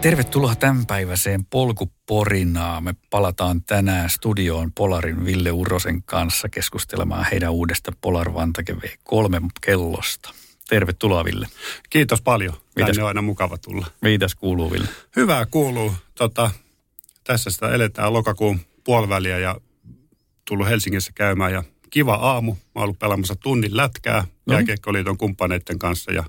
Tervetuloa tämänpäiväiseen polkuporinaan. Me palataan tänään studioon Polarin Ville Urosen kanssa keskustelemaan heidän uudesta Polar Vantage V3 kellosta. Tervetuloa Ville. Kiitos paljon. Mitäs- Tänne on aina mukava tulla. Mitäs kuuluu Ville? Hyvää kuuluu. Tota, tässä sitä eletään lokakuun puoliväliä ja tullut Helsingissä käymään ja kiva aamu. Mä oon ollut pelaamassa tunnin lätkää No. jääkiekkoliiton kumppaneiden kanssa ja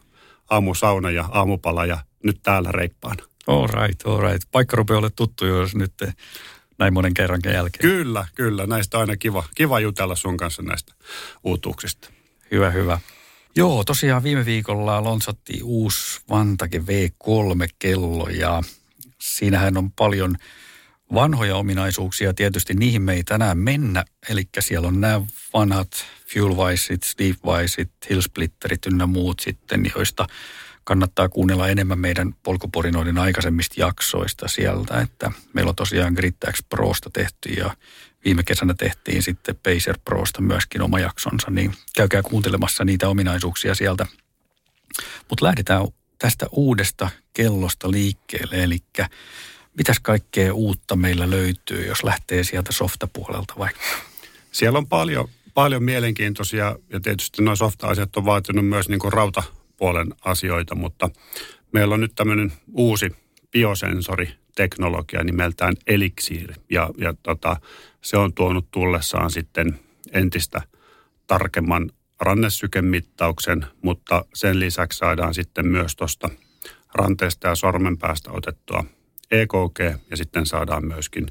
aamusauna ja aamupala ja nyt täällä reippaana. All right, all right. Paikka rupeaa olemaan tuttu, jos nyt näin monen kerran jälkeen. Kyllä, kyllä. Näistä on aina kiva, kiva jutella sun kanssa näistä uutuuksista. Hyvä, hyvä. Joo, tosiaan viime viikolla lonsattiin uusi Vantage V3-kello ja siinähän on paljon vanhoja ominaisuuksia. Tietysti niihin me ei tänään mennä. Eli siellä on nämä vanhat Fuel Viceit, Steve Viceit, Hill Splitterit ynnä muut sitten, joista kannattaa kuunnella enemmän meidän polkuporinoiden aikaisemmista jaksoista sieltä, että meillä on tosiaan GridX Prosta tehty ja viime kesänä tehtiin sitten Pacer Prosta myöskin oma jaksonsa, niin käykää kuuntelemassa niitä ominaisuuksia sieltä. Mutta lähdetään tästä uudesta kellosta liikkeelle, eli mitäs kaikkea uutta meillä löytyy, jos lähtee sieltä softapuolelta vaikka? Siellä on paljon, paljon mielenkiintoisia ja tietysti nuo softa-asiat on vaatinut myös niin kuin rautapuolen asioita, mutta meillä on nyt tämmöinen uusi biosensoriteknologia nimeltään Elixir ja, ja tota, se on tuonut tullessaan sitten entistä tarkemman rannesykemittauksen, mutta sen lisäksi saadaan sitten myös tuosta ranteesta ja sormenpäästä otettua EKG ja sitten saadaan myöskin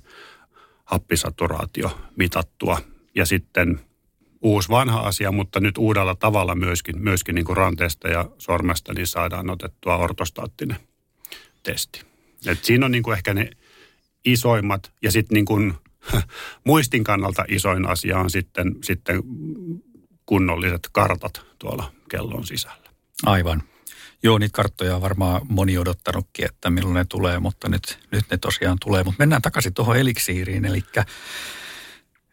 happisaturaatio mitattua. Ja sitten uusi vanha asia, mutta nyt uudella tavalla myöskin, myöskin niin kuin ranteesta ja sormesta, niin saadaan otettua ortostaattinen testi. Et siinä on niin kuin ehkä ne isoimmat ja sitten niin kuin muistin kannalta isoin asia on sitten, sitten kunnolliset kartat tuolla kellon sisällä. Aivan. Joo, niitä karttoja on varmaan moni odottanutkin, että milloin ne tulee, mutta nyt, nyt ne tosiaan tulee. Mutta mennään takaisin tuohon eliksiiriin, eli,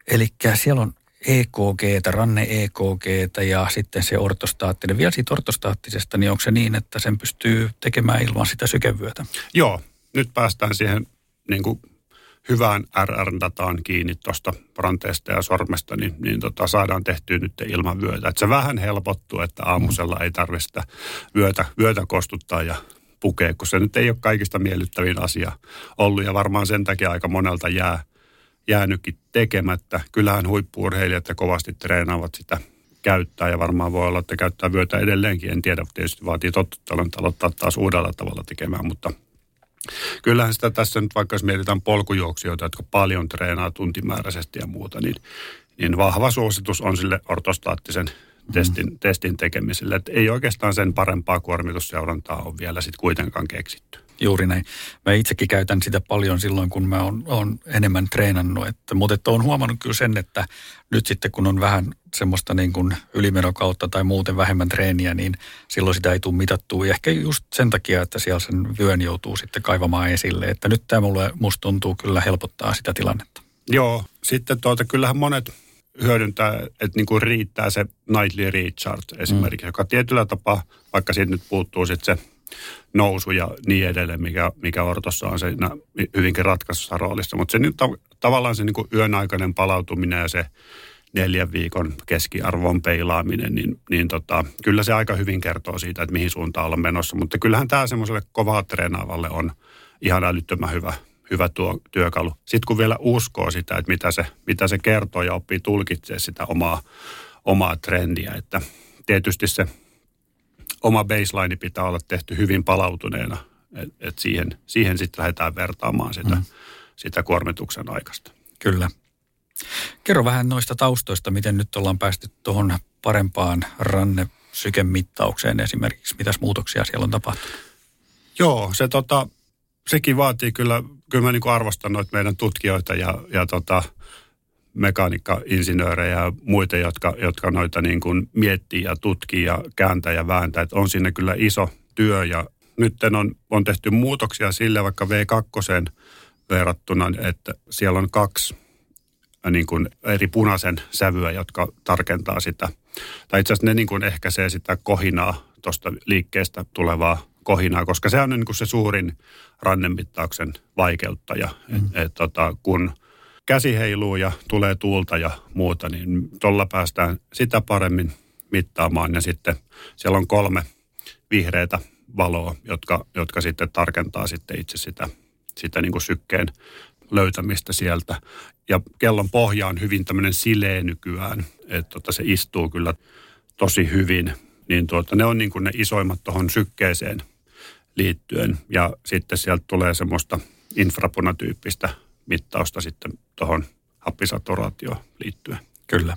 eli siellä on EKG, ranne EKG ja sitten se ortostaattinen. Vielä siitä ortostaattisesta, niin onko se niin, että sen pystyy tekemään ilman sitä sykevyötä? Joo, nyt päästään siihen niin kuin hyvään RR-dataan kiinni tuosta ranteesta ja sormesta, niin, niin tota, saadaan tehtyä nyt ilman vyötä. Et se vähän helpottuu, että aamusella ei tarvitse sitä vyötä, vyötä kostuttaa ja pukea, kun se nyt ei ole kaikista miellyttävin asia ollut ja varmaan sen takia aika monelta jää, jäänytkin tekemättä. Kyllähän huippuurheilijat ja kovasti treenaavat sitä käyttää ja varmaan voi olla, että käyttää vyötä edelleenkin. En tiedä, tietysti vaatii totuttelun aloittaa taas uudella tavalla tekemään, mutta kyllähän sitä tässä nyt, vaikka jos mietitään polkujuoksijoita, jotka paljon treenaa tuntimääräisesti ja muuta, niin, niin vahva suositus on sille ortostaattisen testin, testin tekemiselle. Että ei oikeastaan sen parempaa kuormitusseurantaa ole vielä sitten kuitenkaan keksitty. Juuri näin. Mä itsekin käytän sitä paljon silloin, kun mä oon, oon enemmän treenannut. Että, mutta että oon huomannut kyllä sen, että nyt sitten kun on vähän semmoista niin kuin ylimenokautta tai muuten vähemmän treeniä, niin silloin sitä ei tule mitattua. Ja ehkä just sen takia, että siellä sen vyön joutuu sitten kaivamaan esille. Että nyt tämä mulle, musta tuntuu kyllä helpottaa sitä tilannetta. Joo, sitten tuota, kyllähän monet hyödyntää, että niin kuin riittää se nightly recharge esimerkiksi, mm. joka tietyllä tapaa, vaikka siitä nyt puuttuu sitten se nousu ja niin edelleen, mikä, mikä ortossa on siinä hyvinkin ratkaisussa roolissa. Mutta se nyt tav- tavallaan se niin kuin yön aikainen palautuminen ja se neljän viikon keskiarvon peilaaminen, niin, niin tota, kyllä se aika hyvin kertoo siitä, että mihin suuntaan ollaan menossa. Mutta kyllähän tämä semmoiselle kovaa treenaavalle on ihan älyttömän hyvä, hyvä tuo työkalu. Sitten kun vielä uskoo sitä, että mitä se, mitä se kertoo ja oppii tulkitsemaan sitä omaa, omaa trendiä, että tietysti se oma baseline pitää olla tehty hyvin palautuneena, että et siihen, siihen sitten lähdetään vertaamaan sitä, mm. sitä kuormituksen aikaista. Kyllä. Kerro vähän noista taustoista, miten nyt ollaan päästy tuohon parempaan ranne sykemittaukseen esimerkiksi? Mitäs muutoksia siellä on tapahtunut? Joo, se tota, sekin vaatii kyllä, kyllä mä niin arvostan noita meidän tutkijoita ja, ja tota, mekaanikka-insinöörejä ja muita, jotka, jotka noita niin kuin miettii ja tutkii ja kääntää ja vääntää. Että on sinne kyllä iso työ ja nyt on, on tehty muutoksia sille vaikka V2 verrattuna, että siellä on kaksi äh, niin kuin eri punaisen sävyä, jotka tarkentaa sitä. Tai itse asiassa ne niin kuin ehkäisee sitä kohinaa tuosta liikkeestä tulevaa kohinaa, koska se on niin kuin se suurin rannemittauksen vaikeuttaja. Mm. Et, et, tota, kun käsi heiluu ja tulee tuulta ja muuta, niin tuolla päästään sitä paremmin mittaamaan. Ja sitten siellä on kolme vihreitä valoa, jotka, jotka sitten tarkentaa sitten itse sitä, sitä niin kuin sykkeen löytämistä sieltä. Ja kellon pohja on hyvin tämmöinen sileä nykyään, että tota, se istuu kyllä tosi hyvin. Niin tuota, ne on niin kuin ne isoimmat tuohon sykkeeseen liittyen. Ja sitten sieltä tulee semmoista infrapunatyyppistä mittausta sitten tuohon happisaturaatioon liittyen. Kyllä.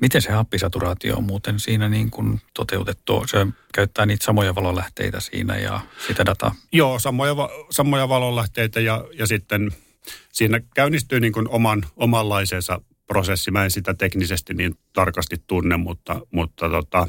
Miten se happisaturaatio on muuten siinä niin kuin toteutettu? Se käyttää niitä samoja valonlähteitä siinä ja sitä dataa? Joo, samoja, samoja valonlähteitä ja, ja sitten siinä käynnistyy niin kuin oman, omanlaisensa prosessi. Mä en sitä teknisesti niin tarkasti tunne, mutta, mutta tota,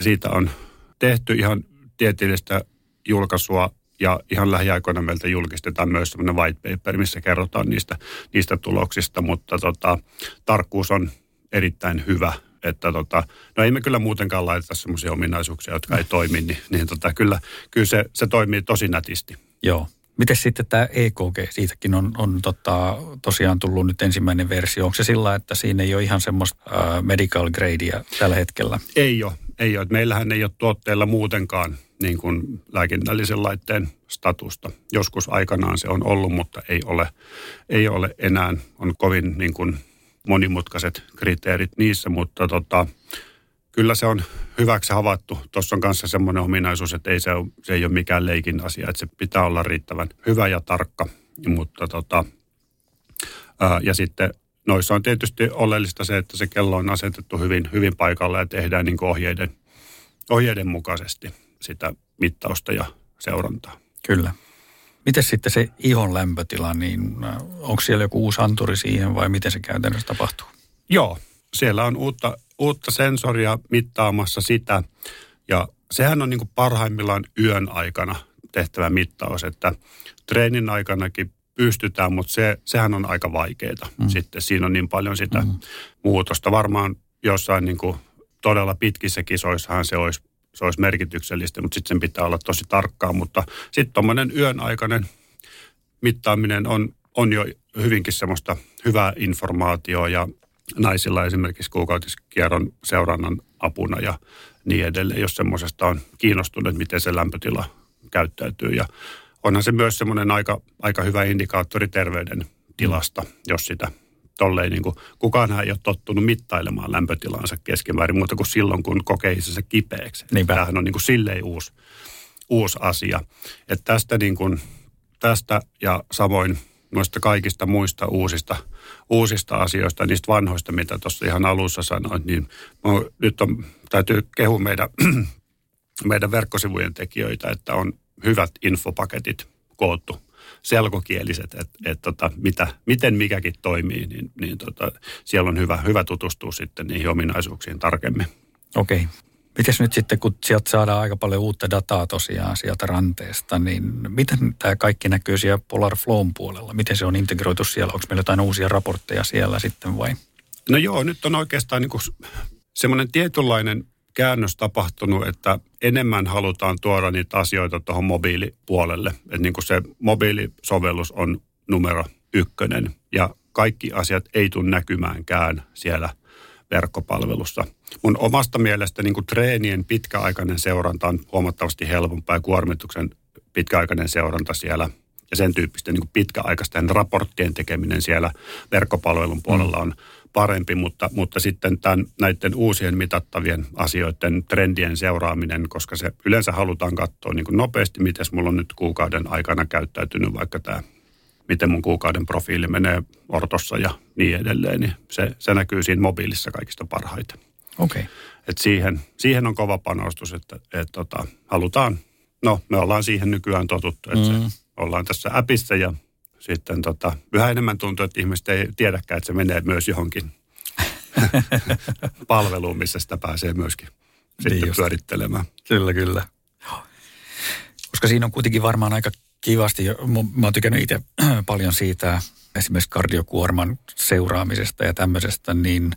siitä on tehty ihan tieteellistä julkaisua ja ihan lähiaikoina meiltä julkistetaan myös semmoinen white paper, missä kerrotaan niistä, niistä tuloksista, mutta tota, tarkkuus on erittäin hyvä. Että tota, no ei me kyllä muutenkaan laiteta semmoisia ominaisuuksia, jotka ei toimi, niin, niin tota, kyllä, kyllä se, se toimii tosi nätisti. Joo. Miten sitten tämä EKG, siitäkin on, on tota, tosiaan tullut nyt ensimmäinen versio. Onko se sillä, että siinä ei ole ihan semmoista uh, medical gradea tällä hetkellä? Ei ole, ei ole. Meillähän ei ole tuotteilla muutenkaan niin kuin lääkinnällisen laitteen statusta. Joskus aikanaan se on ollut, mutta ei ole, ei ole enää. On kovin niin kuin monimutkaiset kriteerit niissä, mutta tota, kyllä se on hyväksi havaittu. Tuossa on kanssa semmoinen ominaisuus, että ei se, ole, se ei ole mikään leikin asia, että se pitää olla riittävän hyvä ja tarkka. Mutta tota, ää, ja sitten noissa on tietysti oleellista se, että se kello on asetettu hyvin, hyvin paikalle ja tehdään niin ohjeiden, ohjeiden mukaisesti sitä mittausta ja seurantaa. Kyllä. Miten sitten se ihon lämpötila, niin äh, onko siellä joku uusi anturi siihen vai miten se käytännössä tapahtuu? Joo, siellä on uutta, uutta sensoria mittaamassa sitä ja sehän on niin kuin parhaimmillaan yön aikana tehtävä mittaus, että treenin aikanakin pystytään, mutta se, sehän on aika vaikeaa. Mm. Sitten siinä on niin paljon sitä mm. muutosta. Varmaan jossain niin kuin todella pitkissä kisoissahan se olisi se olisi merkityksellistä, mutta sitten sen pitää olla tosi tarkkaa. Mutta sitten tuommoinen yön aikainen mittaaminen on, on jo hyvinkin semmoista hyvää informaatiota ja naisilla esimerkiksi kuukautiskierron seurannan apuna ja niin edelleen, jos semmoisesta on kiinnostunut, miten se lämpötila käyttäytyy. Ja onhan se myös semmoinen aika, aika hyvä indikaattori terveyden tilasta, jos sitä tolleen niin kuin, kukaan ei ole tottunut mittailemaan lämpötilansa keskimäärin muuta kuin silloin, kun kokee itsensä kipeäksi. Niinpä. Tämähän on niin kuin silleen uusi, uusi asia. Että tästä, niin kuin, tästä ja samoin noista kaikista muista uusista, uusista asioista, niistä vanhoista, mitä tuossa ihan alussa sanoin, niin nyt on, täytyy kehua meidän, meidän verkkosivujen tekijöitä, että on hyvät infopaketit koottu selkokieliset, että et tota, mitä, miten mikäkin toimii, niin, niin tota, siellä on hyvä, hyvä tutustua sitten niihin ominaisuuksiin tarkemmin. Okei. Okay. Mites nyt sitten, kun sieltä saadaan aika paljon uutta dataa tosiaan sieltä ranteesta, niin miten tämä kaikki näkyy siellä Polar Flown puolella? Miten se on integroitu siellä? Onko meillä jotain uusia raportteja siellä sitten vai? No joo, nyt on oikeastaan niin semmoinen tietynlainen käännös tapahtunut, että enemmän halutaan tuoda niitä asioita tuohon mobiilipuolelle. Että niin kuin se mobiilisovellus on numero ykkönen ja kaikki asiat ei tule näkymäänkään siellä verkkopalvelussa. Mun omasta mielestä niin kuin treenien pitkäaikainen seuranta on huomattavasti helpompaa ja kuormituksen pitkäaikainen seuranta siellä ja sen tyyppisten niin pitkäaikaisten raporttien tekeminen siellä verkkopalvelun puolella on parempi, mutta, mutta sitten tämän, näiden uusien mitattavien asioiden trendien seuraaminen, koska se yleensä halutaan katsoa niin nopeasti, miten mulla on nyt kuukauden aikana käyttäytynyt vaikka tämä, miten mun kuukauden profiili menee ortossa ja niin edelleen, niin se, se näkyy siinä mobiilissa kaikista parhaiten. Okei. Okay. Et siihen, siihen on kova panostus, että et tota, halutaan, no me ollaan siihen nykyään totuttu, että mm. se, ollaan tässä appissa ja sitten tota, yhä enemmän tuntuu, että ihmiset ei tiedäkään, että se menee myös johonkin palveluun, missä sitä pääsee myöskin sitten niin pyörittelemään. Kyllä, kyllä. Koska siinä on kuitenkin varmaan aika kivasti, mä oon tykännyt itse paljon siitä esimerkiksi kardiokuorman seuraamisesta ja tämmöisestä, niin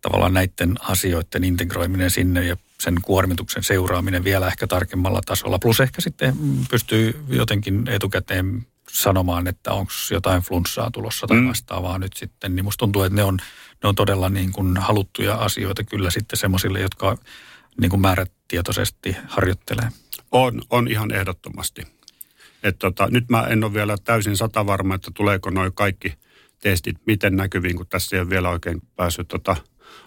tavallaan näiden asioiden integroiminen sinne ja sen kuormituksen seuraaminen vielä ehkä tarkemmalla tasolla. Plus ehkä sitten pystyy jotenkin etukäteen sanomaan, että onko jotain flunssaa tulossa tai mm. vastaavaa mm. nyt sitten. Niin musta tuntuu, että ne on, ne on todella niin kuin haluttuja asioita kyllä sitten semmoisille, jotka niin kuin määrätietoisesti harjoittelee. On, on ihan ehdottomasti. Et tota, nyt mä en ole vielä täysin sata varma, että tuleeko noin kaikki testit miten näkyviin, kun tässä ei ole vielä oikein päässyt tota,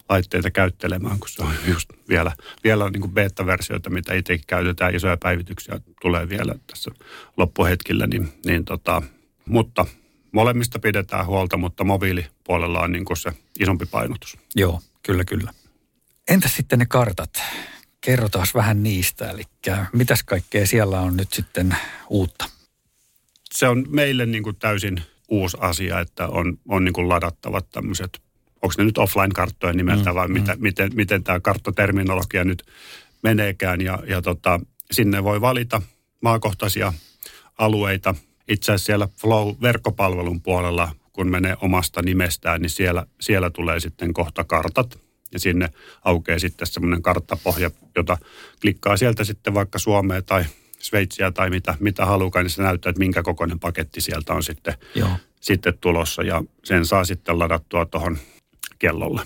laitteita käyttelemään, kun se on just vielä, vielä on niin kuin beta-versioita, mitä itsekin käytetään, isoja päivityksiä tulee vielä tässä loppuhetkillä, niin, niin tota, mutta molemmista pidetään huolta, mutta mobiilipuolella on niin kuin se isompi painotus. Joo, kyllä, kyllä. Entä sitten ne kartat? Kerrotaan vähän niistä, eli mitäs kaikkea siellä on nyt sitten uutta? Se on meille niin kuin täysin uusi asia, että on, on niin kuin ladattavat tämmöiset onko ne nyt offline-karttoja nimeltä mm, vai mm. Mitä, miten, miten tämä karttoterminologia nyt meneekään. Ja, ja tota, sinne voi valita maakohtaisia alueita. Itse asiassa siellä Flow-verkkopalvelun puolella, kun menee omasta nimestään, niin siellä, siellä tulee sitten kohta kartat. Ja sinne aukeaa sitten semmoinen karttapohja, jota klikkaa sieltä sitten vaikka Suomea tai Sveitsiä tai mitä, mitä halukaan, niin se näyttää, että minkä kokoinen paketti sieltä on sitten, Joo. sitten tulossa. Ja sen saa sitten ladattua tuohon kellolle.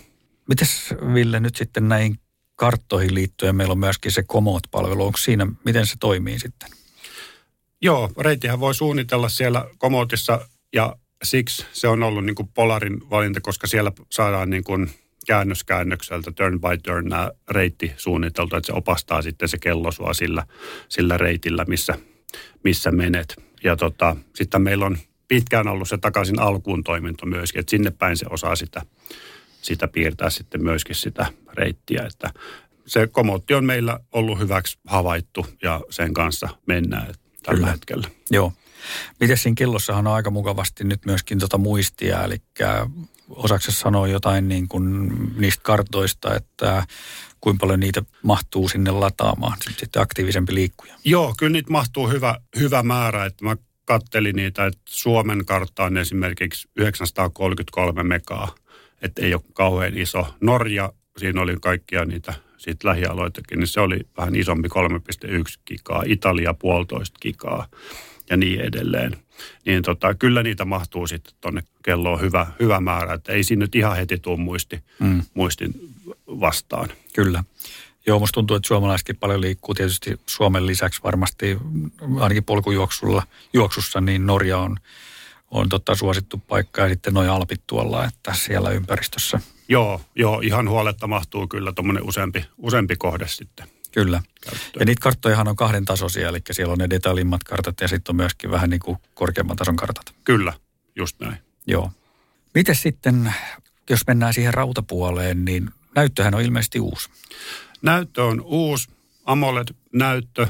Mites Ville nyt sitten näihin karttoihin liittyen meillä on myöskin se Komoot-palvelu. Onko siinä, miten se toimii sitten? Joo, reitihän voi suunnitella siellä Komootissa ja siksi se on ollut niin kuin Polarin valinta, koska siellä saadaan niin kuin käännöskäännökseltä turn by turn nämä reitti suunniteltu, että se opastaa sitten se kello sua sillä, sillä reitillä, missä, missä menet. Ja tota, sitten meillä on pitkään ollut se takaisin alkuun toiminto myöskin, että sinne päin se osaa sitä sitä piirtää sitten myöskin sitä reittiä. Että se komotti on meillä ollut hyväksi havaittu ja sen kanssa mennään tällä Kyllä. hetkellä. Joo. Miten siinä kellossahan on aika mukavasti nyt myöskin tota muistia, eli osaksi sanoa jotain niin kuin niistä kartoista, että kuinka paljon niitä mahtuu sinne lataamaan, sitten aktiivisempi liikkuja? Joo, kyllä niitä mahtuu hyvä, hyvä määrä, että mä kattelin niitä, että Suomen kartta on esimerkiksi 933 megaa että ei ole kauhean iso. Norja, siinä oli kaikkia niitä siitä lähialoitakin, niin se oli vähän isompi 3,1 gigaa, Italia puolitoista gigaa ja niin edelleen. Niin tota, kyllä niitä mahtuu sitten tuonne kelloon hyvä, hyvä määrä, että ei siinä nyt ihan heti tule muisti, mm. muistin vastaan. Kyllä. Joo, musta tuntuu, että suomalaisetkin paljon liikkuu. Tietysti Suomen lisäksi varmasti ainakin polkujuoksulla, juoksussa, niin Norja on on totta suosittu paikka ja sitten noin alpit tuolla, että siellä ympäristössä. Joo, joo ihan huoletta mahtuu kyllä tuommoinen useampi, useampi kohde sitten. Kyllä. Käyttöön. Ja niitä karttojahan on kahden tasoisia, eli siellä on ne detailimmat kartat ja sitten on myöskin vähän niin kuin korkeamman tason kartat. Kyllä, just näin. Joo. Miten sitten, jos mennään siihen rautapuoleen, niin näyttöhän on ilmeisesti uusi. Näyttö on uusi. AMOLED-näyttö,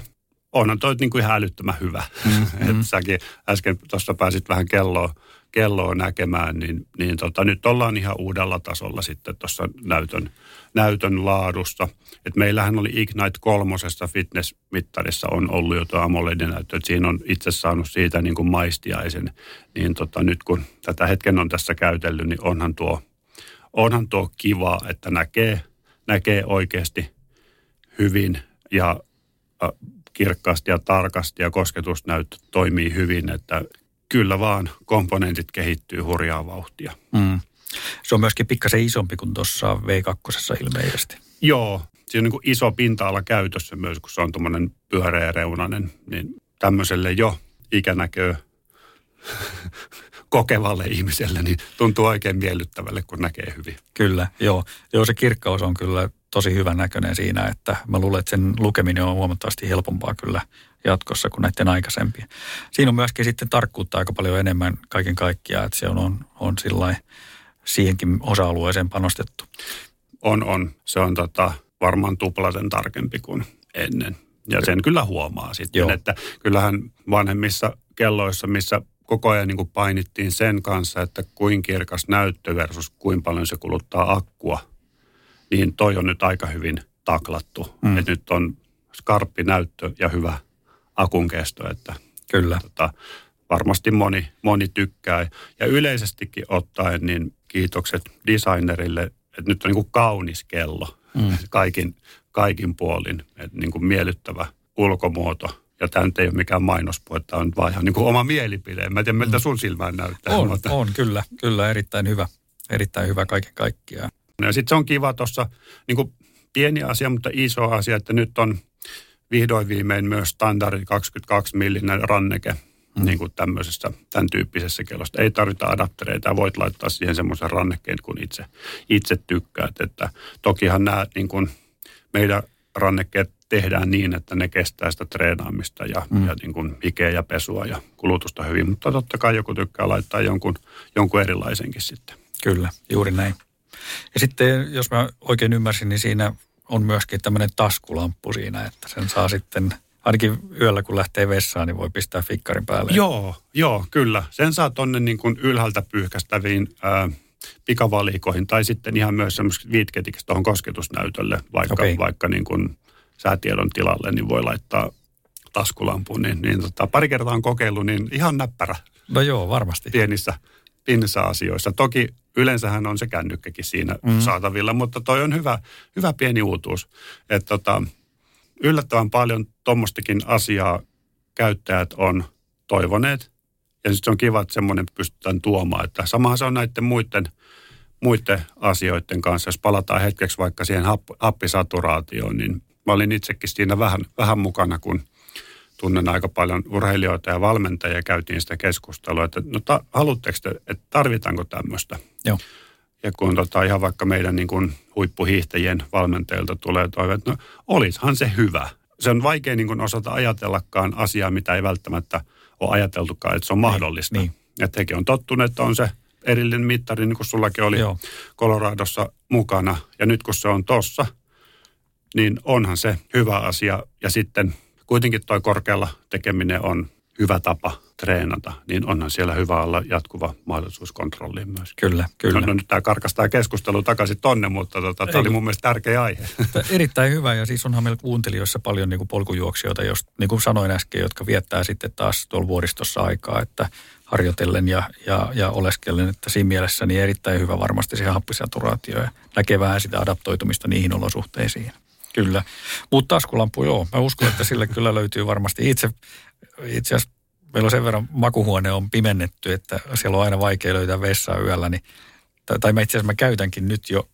onhan toi niin kuin ihan älyttömän hyvä. Mm-hmm. säkin äsken tuossa pääsit vähän kelloa, kelloa näkemään, niin, niin tota, nyt ollaan ihan uudella tasolla sitten tuossa näytön, näytön laadussa. Et meillähän oli Ignite kolmosessa fitnessmittarissa on ollut jo tuo AMOLED-näyttö, että siinä on itse saanut siitä niin kuin maistiaisen. Niin tota, nyt kun tätä hetken on tässä käytellyt, niin onhan tuo, onhan tuo kiva, että näkee, näkee oikeasti hyvin ja kirkkaasti ja tarkasti ja kosketusnäyttö toimii hyvin, että kyllä vaan komponentit kehittyy hurjaa vauhtia. Mm. Se on myöskin pikkasen isompi kuin tuossa V2 ilmeisesti. Joo, siinä on niin kuin iso pinta-ala käytössä myös, kun se on tuommoinen pyöreä reunainen, niin tämmöiselle jo ikänäköä kokevalle ihmiselle, niin tuntuu oikein miellyttävälle, kun näkee hyvin. Kyllä, joo. Joo, se kirkkaus on kyllä tosi hyvän näköinen siinä, että mä luulen, että sen lukeminen on huomattavasti helpompaa kyllä jatkossa kuin näiden aikaisempien. Siinä on myöskin sitten tarkkuutta aika paljon enemmän kaiken kaikkiaan, että se on, on, on sillai, siihenkin osa-alueeseen panostettu. On, on. Se on tota, varmaan tuplaten tarkempi kuin ennen. Ja sen kyllä huomaa sitten, Joo. että kyllähän vanhemmissa kelloissa, missä koko ajan niin kuin painittiin sen kanssa, että kuin kirkas näyttö versus kuin paljon se kuluttaa akkua, niin toi on nyt aika hyvin taklattu. Mm. Että nyt on skarppi näyttö ja hyvä akun kesto, että Kyllä. Tota, varmasti moni, moni tykkää. Ja yleisestikin ottaen, niin kiitokset designerille, että nyt on niin kuin kaunis kello mm. kaikin, kaikin puolin, että niin kuin miellyttävä ulkomuoto. Ja tämä nyt ei ole mikään mainospuhe, tämä on vaan ihan niin kuin oma mielipide. Mä en tiedä, miltä mm. sun silmään näyttää. On, mutta... on kyllä, kyllä erittäin hyvä. Erittäin hyvä kaiken kaikkiaan. Ja sitten se on kiva tuossa, niin pieni asia, mutta iso asia, että nyt on vihdoin viimein myös standardi 22 millinen ranneke mm. niin kuin tämmöisessä, tämän tyyppisessä kellosta. Ei tarvita adaptereita, voit laittaa siihen semmoisen rannekkeen, kun itse, itse tykkäät. Että tokihan nämä niin kuin meidän rannekkeet tehdään niin, että ne kestää sitä treenaamista ja, mm. ja niin kuin hikeä ja pesua ja kulutusta hyvin. Mutta totta kai joku tykkää laittaa jonkun, jonkun erilaisenkin sitten. Kyllä, juuri näin. Ja sitten, jos mä oikein ymmärsin, niin siinä on myöskin tämmöinen taskulamppu siinä, että sen saa sitten ainakin yöllä kun lähtee vessaan, niin voi pistää fikkarin päälle. Joo, joo, kyllä. Sen saa tonne niin kuin ylhäältä pyyhkästäviin ää, pikavalikoihin tai sitten ihan myös semmoisiksi viitketiksi tuohon kosketusnäytölle, vaikka, okay. vaikka niin kuin säätiedon tilalle, niin voi laittaa taskulampun. Niin, niin tota, pari kertaa on kokeillut, niin ihan näppärä. No joo, varmasti. Pienissä, pienissä asioissa. Toki yleensähän on se kännykkäkin siinä mm. saatavilla, mutta toi on hyvä, hyvä pieni uutuus. Että tota, yllättävän paljon tuommoistakin asiaa käyttäjät on toivoneet. Ja sitten on kiva, että semmoinen pystytään tuomaan. Että samahan se on näiden muiden, muiden asioiden kanssa. Jos palataan hetkeksi vaikka siihen happ, happisaturaatioon, niin mä olin itsekin siinä vähän, vähän mukana, kun tunnen aika paljon urheilijoita ja valmentajia. Käytiin sitä keskustelua, että no ta, haluatteko te, että tarvitaanko tämmöistä? Joo. Ja kun tota, ihan vaikka meidän niin kuin huippuhiihtäjien valmentajilta tulee toive, että no olishan se hyvä. Se on vaikea niin kuin osata ajatellakaan asiaa, mitä ei välttämättä ole ajateltukaan, että se on niin, mahdollista. Niin. Että hekin on tottuneet, että on se erillinen mittari, niin kuin sullakin oli Joo. Coloradossa mukana. Ja nyt kun se on tossa, niin onhan se hyvä asia. Ja sitten kuitenkin tuo korkealla tekeminen on hyvä tapa treenata, niin onhan siellä hyvä olla jatkuva mahdollisuus kontrolliin myös. Kyllä, kyllä. No, no nyt tämä karkastaa keskustelu takaisin tonne, mutta tota, tämä oli mun mielestä tärkeä aihe. Erittäin hyvä ja siis onhan meillä kuuntelijoissa paljon niin kuin polkujuoksijoita, jos, niin kuin sanoin äsken, jotka viettää sitten taas tuolla vuoristossa aikaa, että harjoitellen ja, ja, ja oleskellen, että siinä mielessä niin erittäin hyvä varmasti se happisaturaatio ja näkee vähän sitä adaptoitumista niihin olosuhteisiin. Kyllä. Mutta taskulampu, joo. Mä uskon, että sille kyllä löytyy varmasti. Itse, itse asiassa meillä on sen verran makuhuone on pimennetty, että siellä on aina vaikea löytää vessaa yöllä. Niin, tai, tai mä itse asiassa mä käytänkin nyt jo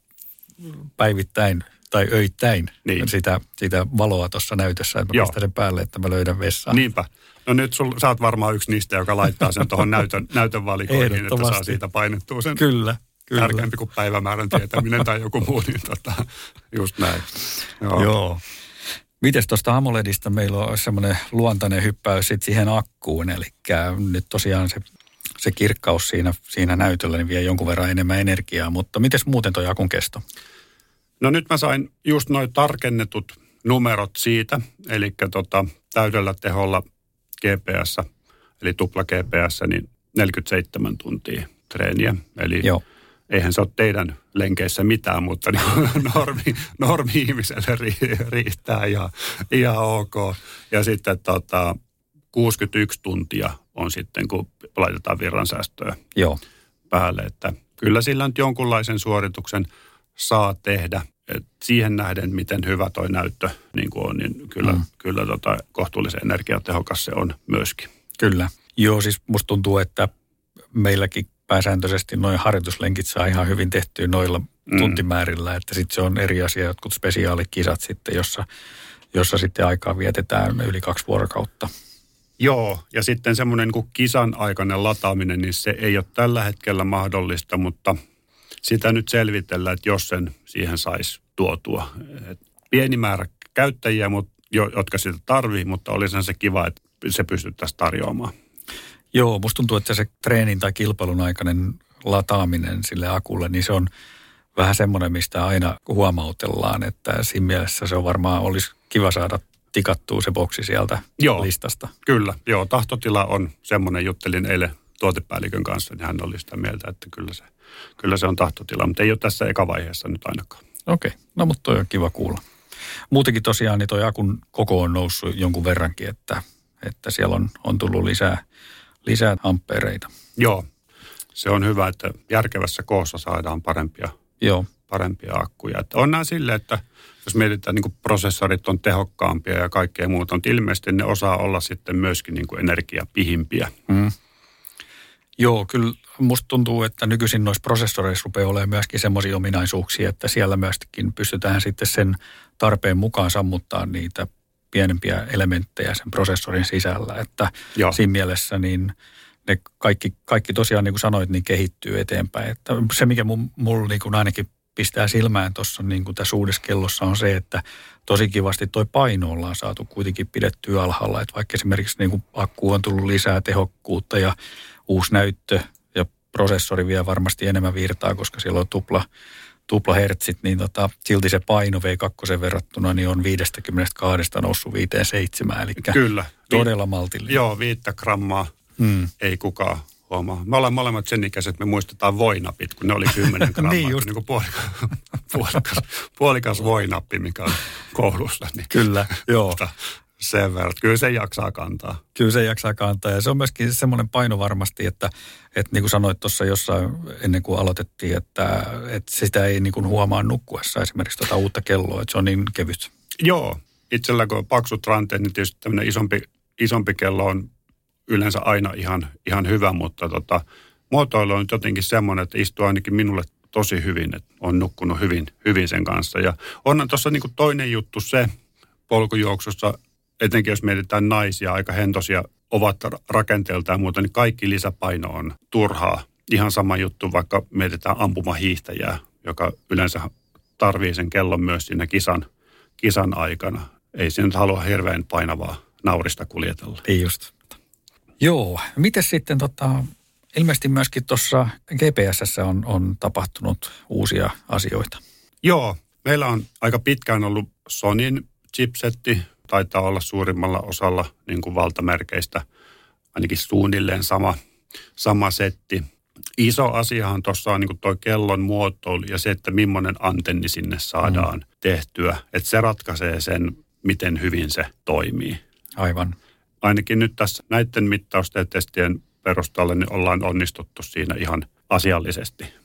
päivittäin tai öittäin niin. sitä, sitä valoa tuossa näytössä, että mä Joo. pistän sen päälle, että mä löydän vessaa. Niinpä. No nyt sul, sä oot varmaan yksi niistä, joka laittaa sen tuohon näytön, näytön valikoihin, että saa siitä painettua sen. Kyllä. Kyllä. Tärkeämpi kuin päivämäärän tietäminen tai joku muu, niin tota, just näin. Joo. Joo. Mites tuosta AMOLEDista meillä on semmoinen luontainen hyppäys sit siihen akkuun, eli nyt tosiaan se, se kirkkaus siinä, siinä näytöllä niin vie jonkun verran enemmän energiaa, mutta miten muuten tuo akun kesto? No nyt mä sain just noin tarkennetut numerot siitä, eli tota, täydellä teholla GPS, eli tupla GPS, niin 47 tuntia treeniä. Eli Joo eihän se ole teidän lenkeissä mitään, mutta niin normi, normi-ihmiselle riittää ja ihan ok. Ja sitten tota, 61 tuntia on sitten, kun laitetaan virransäästöä Joo. päälle. Että kyllä sillä nyt jonkunlaisen suorituksen saa tehdä. Et siihen nähden, miten hyvä toi näyttö niin kuin on, niin kyllä, mm. kyllä tota, kohtuullisen energiatehokas se on myöskin. Kyllä. Joo, siis musta tuntuu, että meilläkin pääsääntöisesti noin harjoituslenkit saa ihan hyvin tehtyä noilla mm. tuntimäärillä, että sitten se on eri asia, jotkut spesiaalikisat sitten, jossa, jossa sitten aikaa vietetään yli kaksi vuorokautta. Joo, ja sitten semmoinen niin kisan aikainen lataaminen, niin se ei ole tällä hetkellä mahdollista, mutta sitä nyt selvitellään, että jos sen siihen saisi tuotua. Et pieni määrä käyttäjiä, mutta, jotka sitä tarvii, mutta olisi se kiva, että se pystyttäisiin tarjoamaan. Joo, musta tuntuu, että se treenin tai kilpailun aikainen lataaminen sille akulle, niin se on vähän semmoinen, mistä aina huomautellaan, että siinä mielessä se on varmaan olisi kiva saada tikattua se boksi sieltä Joo. listasta. Kyllä, joo, tahtotila on semmoinen, juttelin eilen tuotepäällikön kanssa, niin hän oli sitä mieltä, että kyllä se, kyllä se on tahtotila, mutta ei ole tässä eka vaiheessa nyt ainakaan. Okei, okay. no mutta toi on kiva kuulla. Muutenkin tosiaan niin toi akun koko on noussut jonkun verrankin, että, että siellä on, on tullut lisää, lisää ampereita. Joo, se on hyvä, että järkevässä koossa saadaan parempia, Joo, parempia akkuja. Että on nämä sille, että jos mietitään niin prosessorit on tehokkaampia ja kaikkea muuta, mutta ilmeisesti ne osaa olla sitten myöskin niin kuin energiapihimpiä. Mm. Joo, kyllä musta tuntuu, että nykyisin noissa prosessoreissa rupeaa olemaan myöskin semmoisia ominaisuuksia, että siellä myöskin pystytään sitten sen tarpeen mukaan sammuttaa niitä pienempiä elementtejä sen prosessorin sisällä. Että Joo. siinä mielessä niin ne kaikki, kaikki tosiaan niin kuin sanoit, niin kehittyy eteenpäin. Että se, mikä mulla niin kuin ainakin pistää silmään tuossa niin kuin tässä uudessa kellossa on se, että tosi kivasti toi paino ollaan saatu kuitenkin pidettyä alhaalla. Että vaikka esimerkiksi niin kuin akku on tullut lisää tehokkuutta ja uusi näyttö ja prosessori vie varmasti enemmän virtaa, koska siellä on tupla, tupla hertsit, niin tota, silti se paino V2 verrattuna niin on 52 noussut 57, eli Kyllä. todella maltillinen. Joo, viittä grammaa Mm. ei kukaan huomaa. Me ollaan molemmat sen ikäiset, että me muistetaan voinapit, kun ne oli 10 grammaa. Niin just. Niin kuin puolikas, puolikas, puolikas voinappi, mikä on koulussa. Niin Kyllä, joo. Mutta sen verran, kyllä se jaksaa kantaa. Kyllä se jaksaa kantaa ja se on myöskin semmoinen paino varmasti, että, että niin kuin sanoit tuossa jossain ennen kuin aloitettiin, että, että sitä ei niin kuin huomaa nukkuessa esimerkiksi tuota uutta kelloa, että se on niin kevyt. Joo, itsellä kun on paksut ranteet, niin tietysti tämmöinen isompi, isompi kello on yleensä aina ihan, ihan hyvä, mutta tota, muotoilu on nyt jotenkin semmoinen, että istuu ainakin minulle tosi hyvin, että on nukkunut hyvin, hyvin sen kanssa. Ja onhan tuossa niin toinen juttu se polkujuoksussa, etenkin jos mietitään naisia, aika hentosia ovat ra- rakenteeltaan ja muuta, niin kaikki lisäpaino on turhaa. Ihan sama juttu, vaikka mietitään ampumahiihtäjää, joka yleensä tarvii sen kellon myös siinä kisan, kisan aikana. Ei se nyt halua hirveän painavaa naurista kuljetella. Niin just. Joo, miten sitten tota, ilmeisesti myöskin tuossa GPSssä on, on tapahtunut uusia asioita. Joo, meillä on aika pitkään ollut Sonin chipsetti, taitaa olla suurimmalla osalla niin kuin valtamerkeistä, ainakin suunnilleen sama, sama setti. Iso asiahan tuossa on niin toi kellon muotoilu ja se, että millainen antenni sinne saadaan mm. tehtyä. Että se ratkaisee sen, miten hyvin se toimii. Aivan. Ainakin nyt tässä näiden mittausten ja testien perusteella niin ollaan onnistuttu siinä ihan asiallisesti.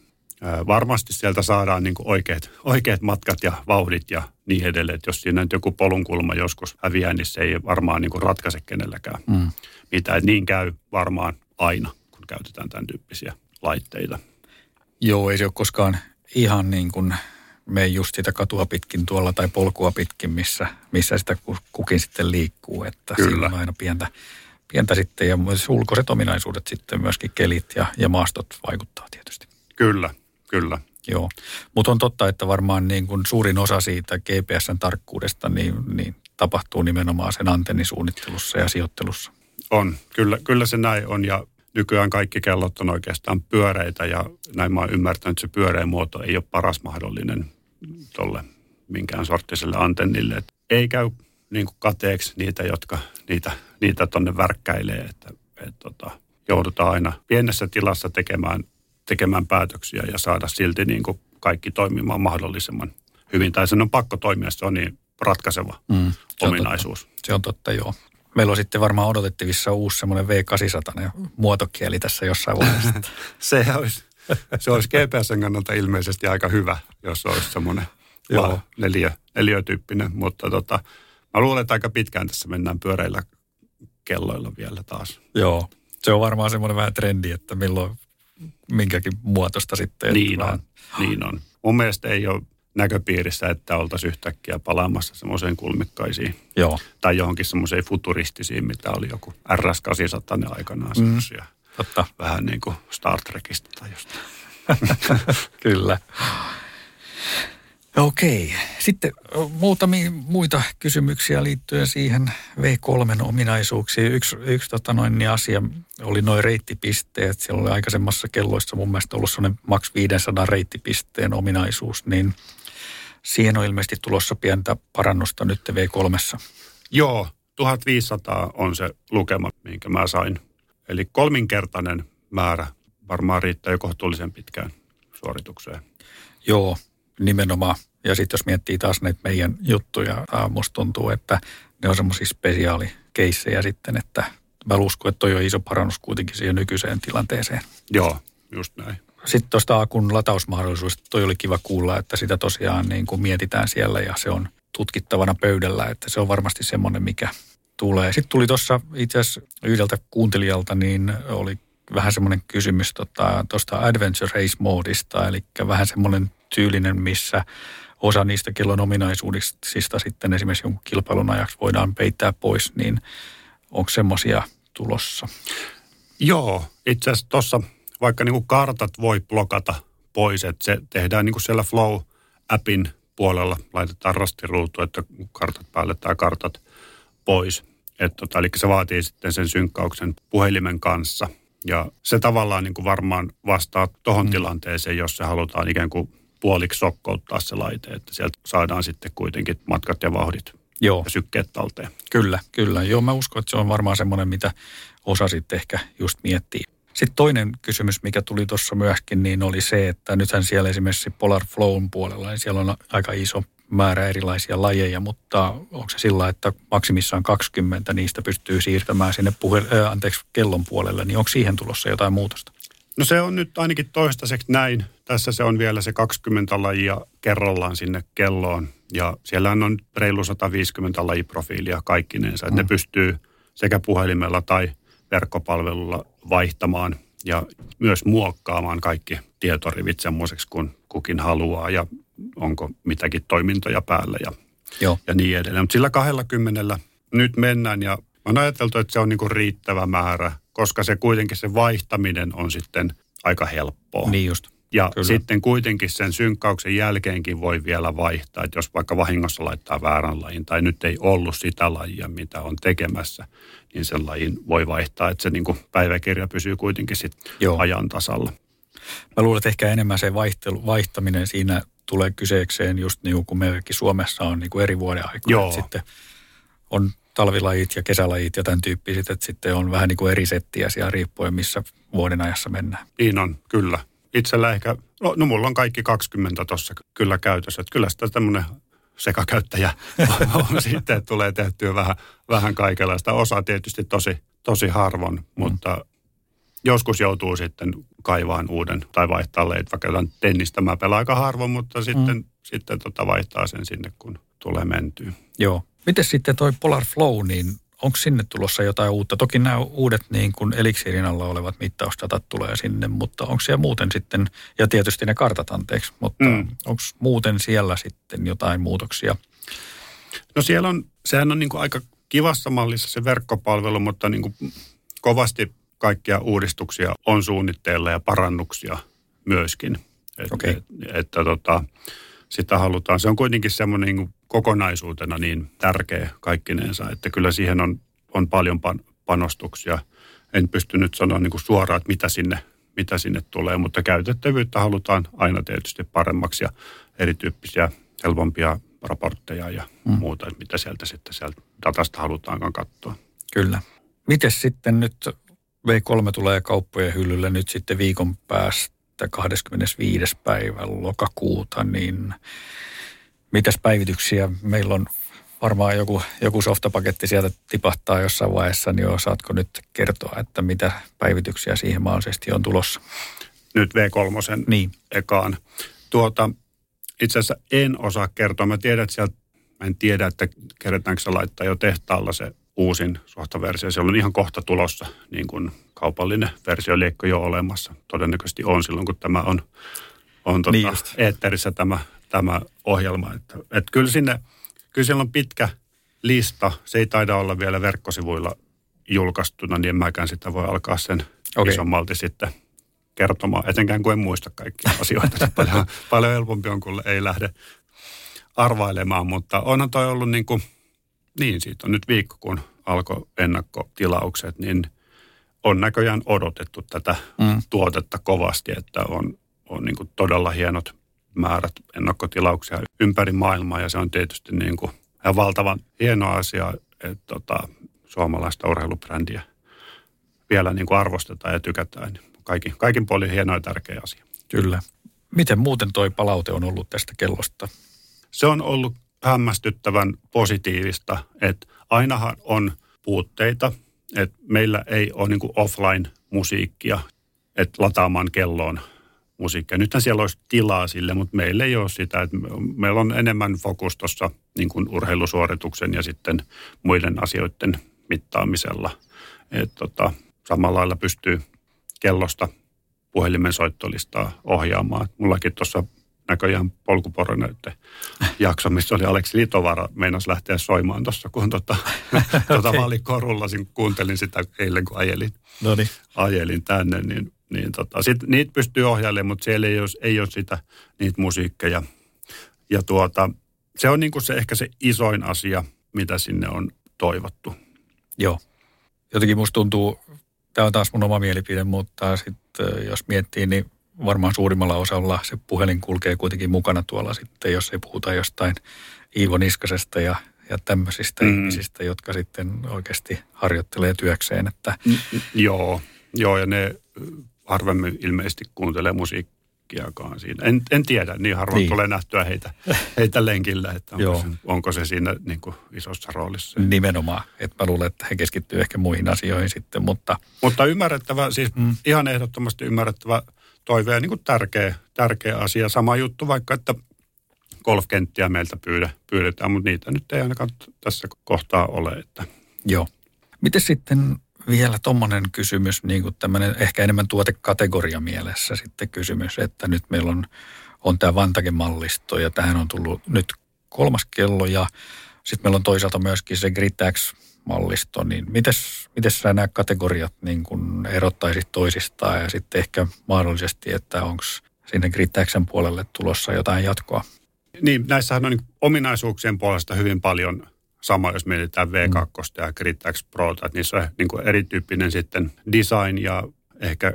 Varmasti sieltä saadaan niin oikeat, oikeat matkat ja vauhdit ja niin edelleen. Että jos siinä nyt joku polunkulma joskus häviää, niin se ei varmaan niin ratkaise kenelläkään Mm. mitään. Et Niin käy varmaan aina, kun käytetään tämän tyyppisiä laitteita. Joo, ei se ole koskaan ihan niin kuin me just sitä katua pitkin tuolla tai polkua pitkin, missä, missä sitä ku- kukin sitten liikkuu. Että Kyllä. siinä on aina pientä, pientä sitten ja myös ulkoiset ominaisuudet sitten myöskin kelit ja, ja maastot vaikuttaa tietysti. Kyllä, kyllä. Joo, mutta on totta, että varmaan niin kuin suurin osa siitä GPSn tarkkuudesta niin, niin tapahtuu nimenomaan sen antennisuunnittelussa ja sijoittelussa. On, kyllä, kyllä se näin on ja nykyään kaikki kellot on oikeastaan pyöreitä ja näin mä oon ymmärtänyt, että se pyöreä muoto ei ole paras mahdollinen tolle minkään sorttiselle antennille. Et ei käy niin kuin kateeksi niitä, jotka niitä, niitä tonne värkkäilee, että et, tota, joudutaan aina pienessä tilassa tekemään, tekemään päätöksiä ja saada silti niin kuin kaikki toimimaan mahdollisimman hyvin. Tai sen on pakko toimia, se on niin ratkaiseva Mm, se on ominaisuus. Totta. Se on totta, joo. Meillä on sitten varmaan odotettavissa uusi semmoinen V800 muotokieli tässä jossain vaiheessa. Se olisi, se olisi GPSn kannalta ilmeisesti aika hyvä, jos olisi semmoinen Joo. neliö, neliötyyppinen. Mutta tota, mä luulen, että aika pitkään tässä mennään pyöreillä kelloilla vielä taas. joo, se on varmaan semmoinen vähän trendi, että milloin minkäkin muotosta sitten. Niin vähän- on, niin on. Mun mielestä ei ole näköpiirissä, että oltaisiin yhtäkkiä palaamassa semmoiseen kulmikkaisiin Joo, tai johonkin semmoiseen futuristisiin, mitä oli joku RS-800 aikanaan semmoisia. totta. Vähän niin kuin Star Trekista tai jostain. Kyllä. Okei. Sitten muutamia muita kysymyksiä liittyen siihen V3 ominaisuuksiin. Yksi, yksi tota noin, niin asia oli noin reittipisteet. Siellä oli aikaisemmassa kelloissa mun mielestä ollut sellainen maks 500 reittipisteen ominaisuus, niin siihen on ilmeisesti tulossa pientä parannusta nyt V3. Joo, 1500 on se lukema, minkä mä sain. Eli kolminkertainen määrä varmaan riittää jo kohtuullisen pitkään suoritukseen. Joo, nimenomaan. Ja sitten jos miettii taas näitä meidän juttuja, musta tuntuu, että ne on semmoisia spesiaalikeissejä sitten, että mä uskon, että toi on iso parannus kuitenkin siihen nykyiseen tilanteeseen. Joo, just näin. Sitten tuosta akun latausmahdollisuus, toi oli kiva kuulla, että sitä tosiaan niin kuin mietitään siellä ja se on tutkittavana pöydällä, että se on varmasti semmoinen, mikä tulee. Sitten tuli tuossa itse asiassa yhdeltä kuuntelijalta, niin oli vähän semmoinen kysymys tuosta tota, Adventure Race-moodista, eli vähän semmoinen tyylinen, missä osa niistä kellon ominaisuuksista sitten esimerkiksi jonkun kilpailun ajaksi voidaan peittää pois, niin onko semmoisia tulossa? Joo, itse asiassa tuossa vaikka niin kuin kartat voi blokata pois, että se tehdään niin kuin siellä Flow-appin puolella, laitetaan rastiruutu, että kartat päälle tai kartat pois. Et tota, eli se vaatii sitten sen synkkauksen puhelimen kanssa. Ja se tavallaan niin kuin varmaan vastaa tuohon mm. tilanteeseen, jos se halutaan ikään kuin puoliksi sokkouttaa se laite, että sieltä saadaan sitten kuitenkin matkat ja vauhdit Joo. ja sykkeet talteen. Kyllä, kyllä. Joo, mä uskon, että se on varmaan semmoinen, mitä osa sitten ehkä just miettii. Sitten toinen kysymys, mikä tuli tuossa myöskin, niin oli se, että nythän siellä esimerkiksi Polar Flown puolella, niin siellä on aika iso määrä erilaisia lajeja, mutta onko se sillä, että maksimissaan 20 niistä pystyy siirtämään sinne puhe, äh, anteeksi, kellon puolelle, niin onko siihen tulossa jotain muutosta? No se on nyt ainakin toistaiseksi näin. Tässä se on vielä se 20 lajia kerrallaan sinne kelloon. Ja siellä on reilu 150 lajiprofiilia kaikkinensa. Mm. ne pystyy sekä puhelimella tai verkkopalvelulla vaihtamaan ja myös muokkaamaan kaikki tietorivit semmoiseksi kuin kukin haluaa ja onko mitäkin toimintoja päällä ja, Joo. ja niin edelleen. Mutta sillä 20 nyt mennään ja on ajateltu, että se on niinku riittävä määrä, koska se kuitenkin se vaihtaminen on sitten aika helppoa. Niin just. Ja Kyllä. sitten kuitenkin sen synkkauksen jälkeenkin voi vielä vaihtaa, että jos vaikka vahingossa laittaa väärän lajin tai nyt ei ollut sitä lajia, mitä on tekemässä, niin sen lajin voi vaihtaa, että se niin kuin päiväkirja pysyy kuitenkin sitten ajan tasalla. Mä luulen, että ehkä enemmän se vaihtelu, vaihtaminen siinä tulee kyseekseen just niin kuin meilläkin Suomessa on niin kuin eri vuoden aikoina. Sitten on talvilajit ja kesälajit ja tämän tyyppiset, että sitten on vähän niin kuin eri settiä siellä riippuen, missä vuoden ajassa mennään. Niin on, kyllä. Itsellä ehkä, no, no mulla on kaikki 20 tuossa kyllä käytössä, että kyllä sitä tämmöinen sekakäyttäjä on sitten, että tulee tehtyä vähän, vähän kaikenlaista. Osa tietysti tosi, tosi harvon, mm. mutta joskus joutuu sitten kaivaan uuden tai vaihtaa leit, vaikka jotain tennistä mä pelaan aika harvoin, mutta sitten, mm. sitten tota vaihtaa sen sinne, kun tulee mentyä. Joo. Miten sitten toi Polar Flow, niin onko sinne tulossa jotain uutta? Toki nämä uudet niin kuin eliksiirin alla olevat mittausdatat tulee sinne, mutta onko siellä muuten sitten, ja tietysti ne kartat anteeksi, mutta mm. onko muuten siellä sitten jotain muutoksia? No siellä on, sehän on niin kuin aika kivassa mallissa se verkkopalvelu, mutta niin kuin kovasti kaikkia uudistuksia on suunnitteilla ja parannuksia myöskin. Et, okay. et, että tota, sitä halutaan. Se on kuitenkin semmoinen niin kokonaisuutena niin tärkeä kaikkinensa, että kyllä siihen on, on paljon pan, panostuksia. En pysty nyt sanoa niin kuin suoraan, että mitä sinne, mitä sinne tulee, mutta käytettävyyttä halutaan aina tietysti paremmaksi ja erityyppisiä helpompia raportteja ja mm. muuta, että mitä sieltä sitten sieltä datasta halutaankaan katsoa. Kyllä. Miten sitten nyt V3 tulee kauppojen hyllylle nyt sitten viikon päästä 25. päivä lokakuuta, niin mitäs päivityksiä meillä on varmaan joku, joku softapaketti sieltä tipahtaa jossain vaiheessa, niin osaatko nyt kertoa, että mitä päivityksiä siihen mahdollisesti on tulossa? Nyt V3 niin. ekaan. Tuota, itse asiassa en osaa kertoa. Mä tiedän, että sieltä, mä en tiedä, että kerätäänkö se laittaa jo tehtaalla se uusin softaversio. Se on ihan kohta tulossa, niin kuin kaupallinen versio liekko jo olemassa. Todennäköisesti on silloin, kun tämä on, on tota, niin eetterissä tämä tämä ohjelma. Että, että kyllä sinne, kyllä siellä on pitkä lista. Se ei taida olla vielä verkkosivuilla julkaistuna, niin en mäkään sitä voi alkaa sen okay. isommalti sitten kertomaan. Etenkään kuin en muista kaikkia asioita. paljon, paljon helpompi on, kun ei lähde arvailemaan, mutta onhan toi ollut niin kuin, niin siitä on nyt viikko, kun alkoi ennakkotilaukset, niin on näköjään odotettu tätä mm. tuotetta kovasti, että on, on niin kuin todella hienot määrät ennakkotilauksia ympäri maailmaa ja se on tietysti niin kuin ihan valtavan hieno asia, että tota, suomalaista urheilubrändiä vielä niin kuin arvostetaan ja tykätään. Kaikin, kaikin puolin hieno ja tärkeä asia. Kyllä. Miten muuten toi palaute on ollut tästä kellosta? Se on ollut hämmästyttävän positiivista, että ainahan on puutteita, että meillä ei ole niin offline-musiikkia, että lataamaan kelloon musiikkia. Nythän siellä olisi tilaa sille, mutta meillä ei ole sitä. Että meillä on enemmän fokus tuossa niin urheilusuorituksen ja sitten muiden asioiden mittaamisella. Et tota, samalla lailla pystyy kellosta puhelimen soittolistaa ohjaamaan. Mullakin tuossa näköjään polkuporonäytte jakso, missä oli Aleksi Litovara meinas lähteä soimaan tuossa, kun tota, tota okay. valikkoa rullasin, kuuntelin sitä eilen, kun ajelin, Noniin. ajelin tänne, niin, niin tota, sit, niitä pystyy ohjailemaan, mutta siellä ei ole, ei ole sitä, niitä musiikkeja. Ja tuota, se on niinku se ehkä se isoin asia, mitä sinne on toivottu. Joo. Jotenkin musta tuntuu, tämä on taas mun oma mielipide, mutta sitten jos miettii, niin varmaan suurimmalla osalla se puhelin kulkee kuitenkin mukana tuolla sitten, jos ei puhuta jostain Iivo Niskasesta ja, ja tämmöisistä mm. ihmisistä, jotka sitten oikeasti harjoittelee työkseen. Että... Mm, joo, joo, ja ne harvemmin ilmeisesti kuuntelee musiikkiakaan siinä. En, en tiedä, niin harvoin niin. tulee nähtyä heitä, heitä lenkillä, että onko, se, onko se siinä niin kuin isossa roolissa. Nimenomaan, että mä luulen, että he keskittyy ehkä muihin asioihin sitten, mutta... Mutta ymmärrettävä, siis mm. ihan ehdottomasti ymmärrettävä toive ja niin kuin tärkeä, tärkeä asia. Sama juttu vaikka, että golfkenttiä meiltä pyydä, pyydetään, mutta niitä nyt ei ainakaan tässä kohtaa ole. Että. Joo. Miten sitten vielä tuommoinen kysymys, niin kuin tämmöinen ehkä enemmän tuotekategoria mielessä sitten kysymys, että nyt meillä on, on tämä Vantage-mallisto ja tähän on tullut nyt kolmas kello ja sitten meillä on toisaalta myöskin se Gritax mallisto, niin mites, mites sä nämä kategoriat niin kun erottaisit toisistaan ja sitten ehkä mahdollisesti, että onko sinne Gritaxen puolelle tulossa jotain jatkoa? Niin, näissähän on niin ominaisuuksien puolesta hyvin paljon sama, jos mietitään V2 mm. ja Gritax Pro, että niissä on niin kuin erityyppinen sitten design ja ehkä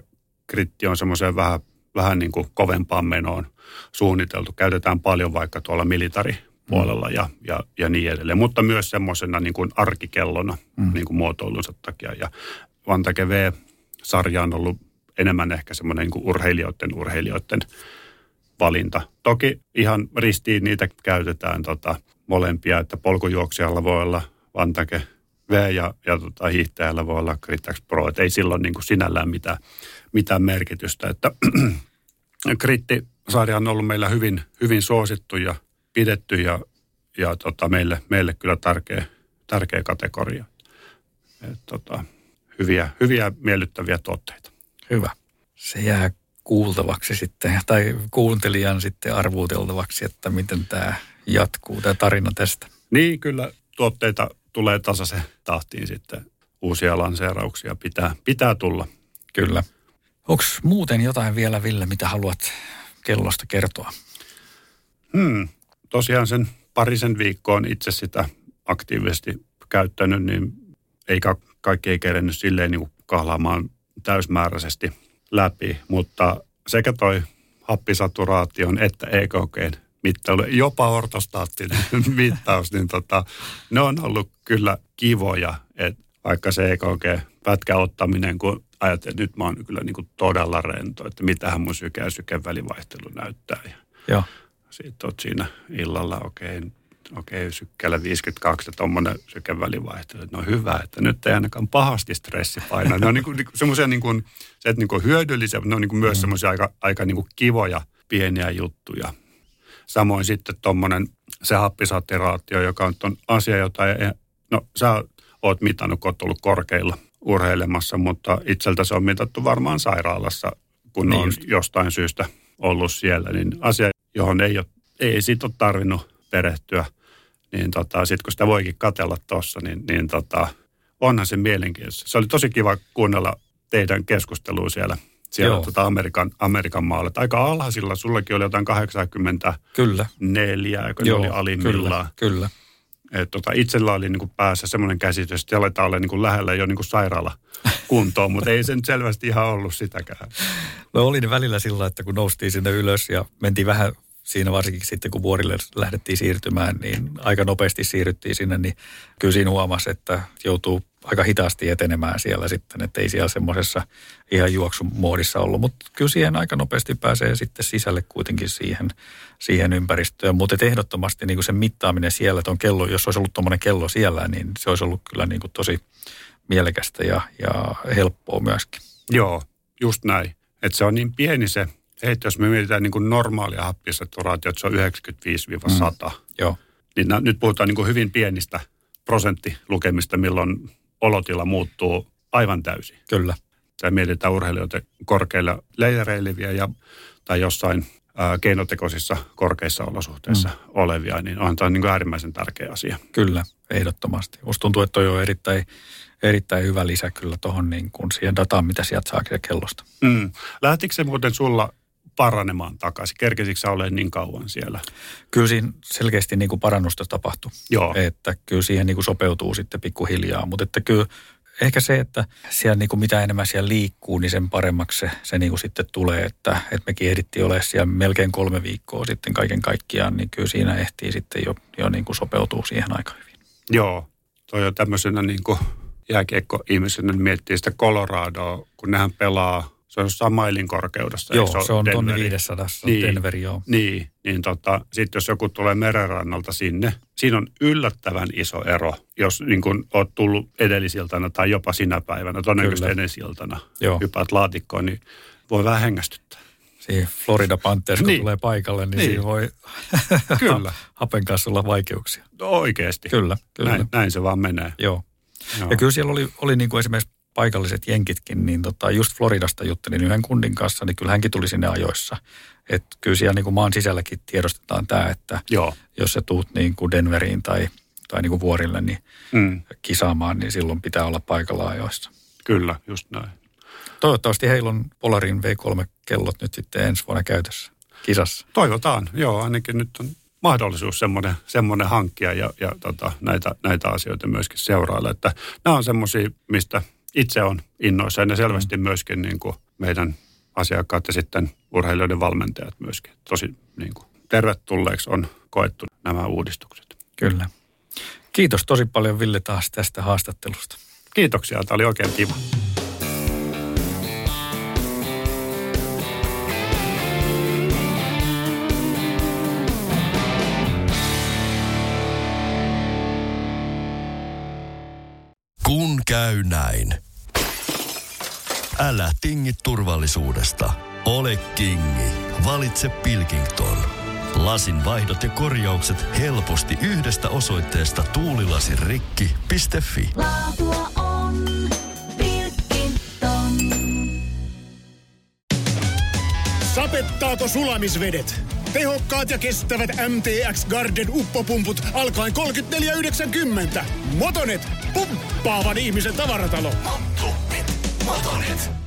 Gritti on semmoiseen vähän, vähän niin kuin kovempaan menoon suunniteltu. Käytetään paljon vaikka tuolla militari puolella ja, ja, ja niin edelleen. Mutta myös semmoisena niin kuin arkikellona mm. niin kuin muotoilunsa takia. Ja Vantake V-sarja on ollut enemmän ehkä semmoinen niin kuin urheilijoiden urheilijoiden valinta. Toki ihan ristiin niitä käytetään tota, molempia, että polkujuoksijalla voi olla Vantake V ja, ja tota, hiihtäjällä voi olla Critax Pro. Et ei silloin niin kuin sinällään mitään, mitään merkitystä. Että Kritti-sarja on ollut meillä hyvin, hyvin suosittu ja pidetty ja, ja tota, meille, meille kyllä tärkeä, tärkeä kategoria. Et, tota, hyviä, hyviä miellyttäviä tuotteita. Hyvä. Se jää kuultavaksi sitten, tai kuuntelijan sitten arvuuteltavaksi, että miten tämä jatkuu, tämä tarina tästä. Niin, kyllä tuotteita tulee tasaisen tahtiin sitten. Uusia lanseerauksia pitää, pitää tulla. Kyllä. Onko muuten jotain vielä, Ville, mitä haluat kellosta kertoa? Hmm tosiaan sen parisen viikkoon itse sitä aktiivisesti käyttänyt, niin ei kaikki ei kerennyt silleen niin kuin kahlaamaan täysmääräisesti läpi, mutta sekä toi happisaturaation että EKGn mittailu, jopa ortostaattinen mittaus, niin tota, ne on ollut kyllä kivoja, että vaikka se EKG-pätkä ottaminen, kun ajattelin, että nyt mä oon kyllä niin kuin todella rento, että mitähän mun syke- ja sykevälivaihtelu näyttää. Ja Joo. Sitten oot siinä illalla, okei, okay, okei, okay, sykkeellä 52 ja tuommoinen sykevälivaihtelu. No hyvä, että nyt ei ainakaan pahasti stressi paina. Ne on niin kuin, niinku semmoisia niin kuin, se, että niin kuin hyödyllisiä, mutta ne on niin kuin myös mm. semmoisia aika, aika niin kuin kivoja pieniä juttuja. Samoin sitten tuommoinen se happisatiraatio, joka on ton asia, jota ei, no sä oot mitannut, kun oot ollut korkeilla urheilemassa, mutta itseltä se on mitattu varmaan sairaalassa, kun niin on just. jostain syystä ollut siellä, niin asia, johon ei, ole, ei siitä ole tarvinnut perehtyä, niin tota, sitten kun sitä voikin katella tuossa, niin, niin tota, onhan se mielenkiintoista. Se oli tosi kiva kuunnella teidän keskustelua siellä siellä Joo. tota Amerikan, Amerikan maalla. Et aika alhaisilla, sullakin oli jotain 84, Kyllä. kun ne oli alimmillaan. Kyllä, kyllä. Et tota, itsellä oli niin kuin päässä semmoinen käsitys, että aletaan olla niin kuin lähellä jo niin kuin sairaala kuntoon, mutta ei se nyt selvästi ihan ollut sitäkään. No oli ne välillä sillä, että kun noustiin sinne ylös ja mentiin vähän siinä varsinkin sitten, kun vuorille lähdettiin siirtymään, niin aika nopeasti siirryttiin sinne, niin kyllä siinä huomasi, että joutuu aika hitaasti etenemään siellä sitten, että ei siellä semmoisessa ihan juoksumuodissa ollut, mutta kyllä siihen aika nopeasti pääsee sitten sisälle kuitenkin siihen, siihen ympäristöön, mutta ehdottomasti niin kuin sen mittaaminen siellä, että on kello, jos olisi ollut tuommoinen kello siellä, niin se olisi ollut kyllä niin kuin tosi mielekästä ja, ja helppoa myöskin. Joo, just näin. Että se on niin pieni se, että jos me mietitään niin kuin normaalia happisaturaatiota, se on 95-100, mm. Joo, niin nyt puhutaan niin kuin hyvin pienistä prosenttilukemista, milloin olotila muuttuu aivan täysin. kyllä. Tai mietitään urheilijoita korkeilla leijereileviä ja, tai jossain ää, keinotekoisissa korkeissa olosuhteissa mm. olevia, niin on tämä niin kuin äärimmäisen tärkeä asia. Kyllä, ehdottomasti. Musta tuntuu, että toi on erittäin, erittäin hyvä lisä kyllä tuohon niin kuin siihen dataan, mitä sieltä saa kellosta. Mm. Lähtikö se muuten sulla paranemaan takaisin? Kerkesikö sä olemaan niin kauan siellä? Kyllä siinä selkeästi niin kuin parannusta tapahtui. Joo. Että kyllä siihen niin kuin sopeutuu sitten pikkuhiljaa. Mutta että kyllä ehkä se, että siellä niin kuin mitä enemmän siellä liikkuu, niin sen paremmaksi se, se niin kuin sitten tulee. Että, että mekin ehdittiin olemaan siellä melkein kolme viikkoa sitten kaiken kaikkiaan, niin kyllä siinä ehtii sitten jo, jo niin kuin sopeutuu siihen aika hyvin. Joo, toi on tämmöisenä niin kuin jääkiekko-ihmisenä miettii sitä Coloradoa, kun nehän pelaa, se on jossain mailin korkeudessa. Joo, se on tonni Denveri? 500, Niin. Denveri, joo. Niin, niin tota, sitten jos joku tulee merenrannalta sinne, siinä on yllättävän iso ero, jos niin kun oot tullut edellisiltana tai jopa sinä päivänä, todennäköisesti Kyllä. edellisiltana, Joo. hypäät laatikkoon, niin voi vähän hengästyttää. Siinä Florida Panthers, kun Niin. tulee paikalle, niin, Niin. siinä voi Kyllä. hapen kanssa olla vaikeuksia. No, oikeasti. Kyllä, kyllä. Näin, näin se vaan menee. Joo. Joo. Ja kyllä siellä oli, oli niin kuin esimerkiksi paikalliset jenkitkin, niin tota, just Floridasta juttelin yhden kundin kanssa, niin kyllä hänkin tuli sinne ajoissa. Että kyllä siellä niin kuin maan sisälläkin tiedostetaan tämä, että Joo. jos sä tuut niin kuin Denveriin tai, tai niin kuin vuorille niin Mm, kisaamaan, niin silloin pitää olla paikalla ajoissa. kyllä, just näin. Toivottavasti heillä on Polarin V3-kellot nyt sitten ensi vuonna käytössä kisassa. Toivotaan, joo, ainakin nyt on mahdollisuus semmoinen, semmoinen hankkia ja, ja tota, näitä, näitä asioita myöskin seurailla. Että nämä on semmoisia, mistä itse on innoissaan ja selvästi Mm. myöskin niin kuin meidän asiakkaat ja sitten urheilijoiden valmentajat myöskin. Tosi niin kuin, tervetulleeksi on koettu nämä uudistukset. Kyllä. Kiitos tosi paljon Ville taas tästä haastattelusta. Kiitoksia, tämä oli oikein kiva. Älä tingi turvallisuudesta. Ole kingi. Valitse Pilkington. Lasin vaihdot ja korjaukset helposti yhdestä osoitteesta tuulilasirikki.fi. Laatua on Pilkington. Sapettaako sulamisvedet? Tehokkaat ja kestävät MTX Garden uppopumput alkaen 34,90. Motonet, pumppaavan ihmisen tavaratalo. Motonet.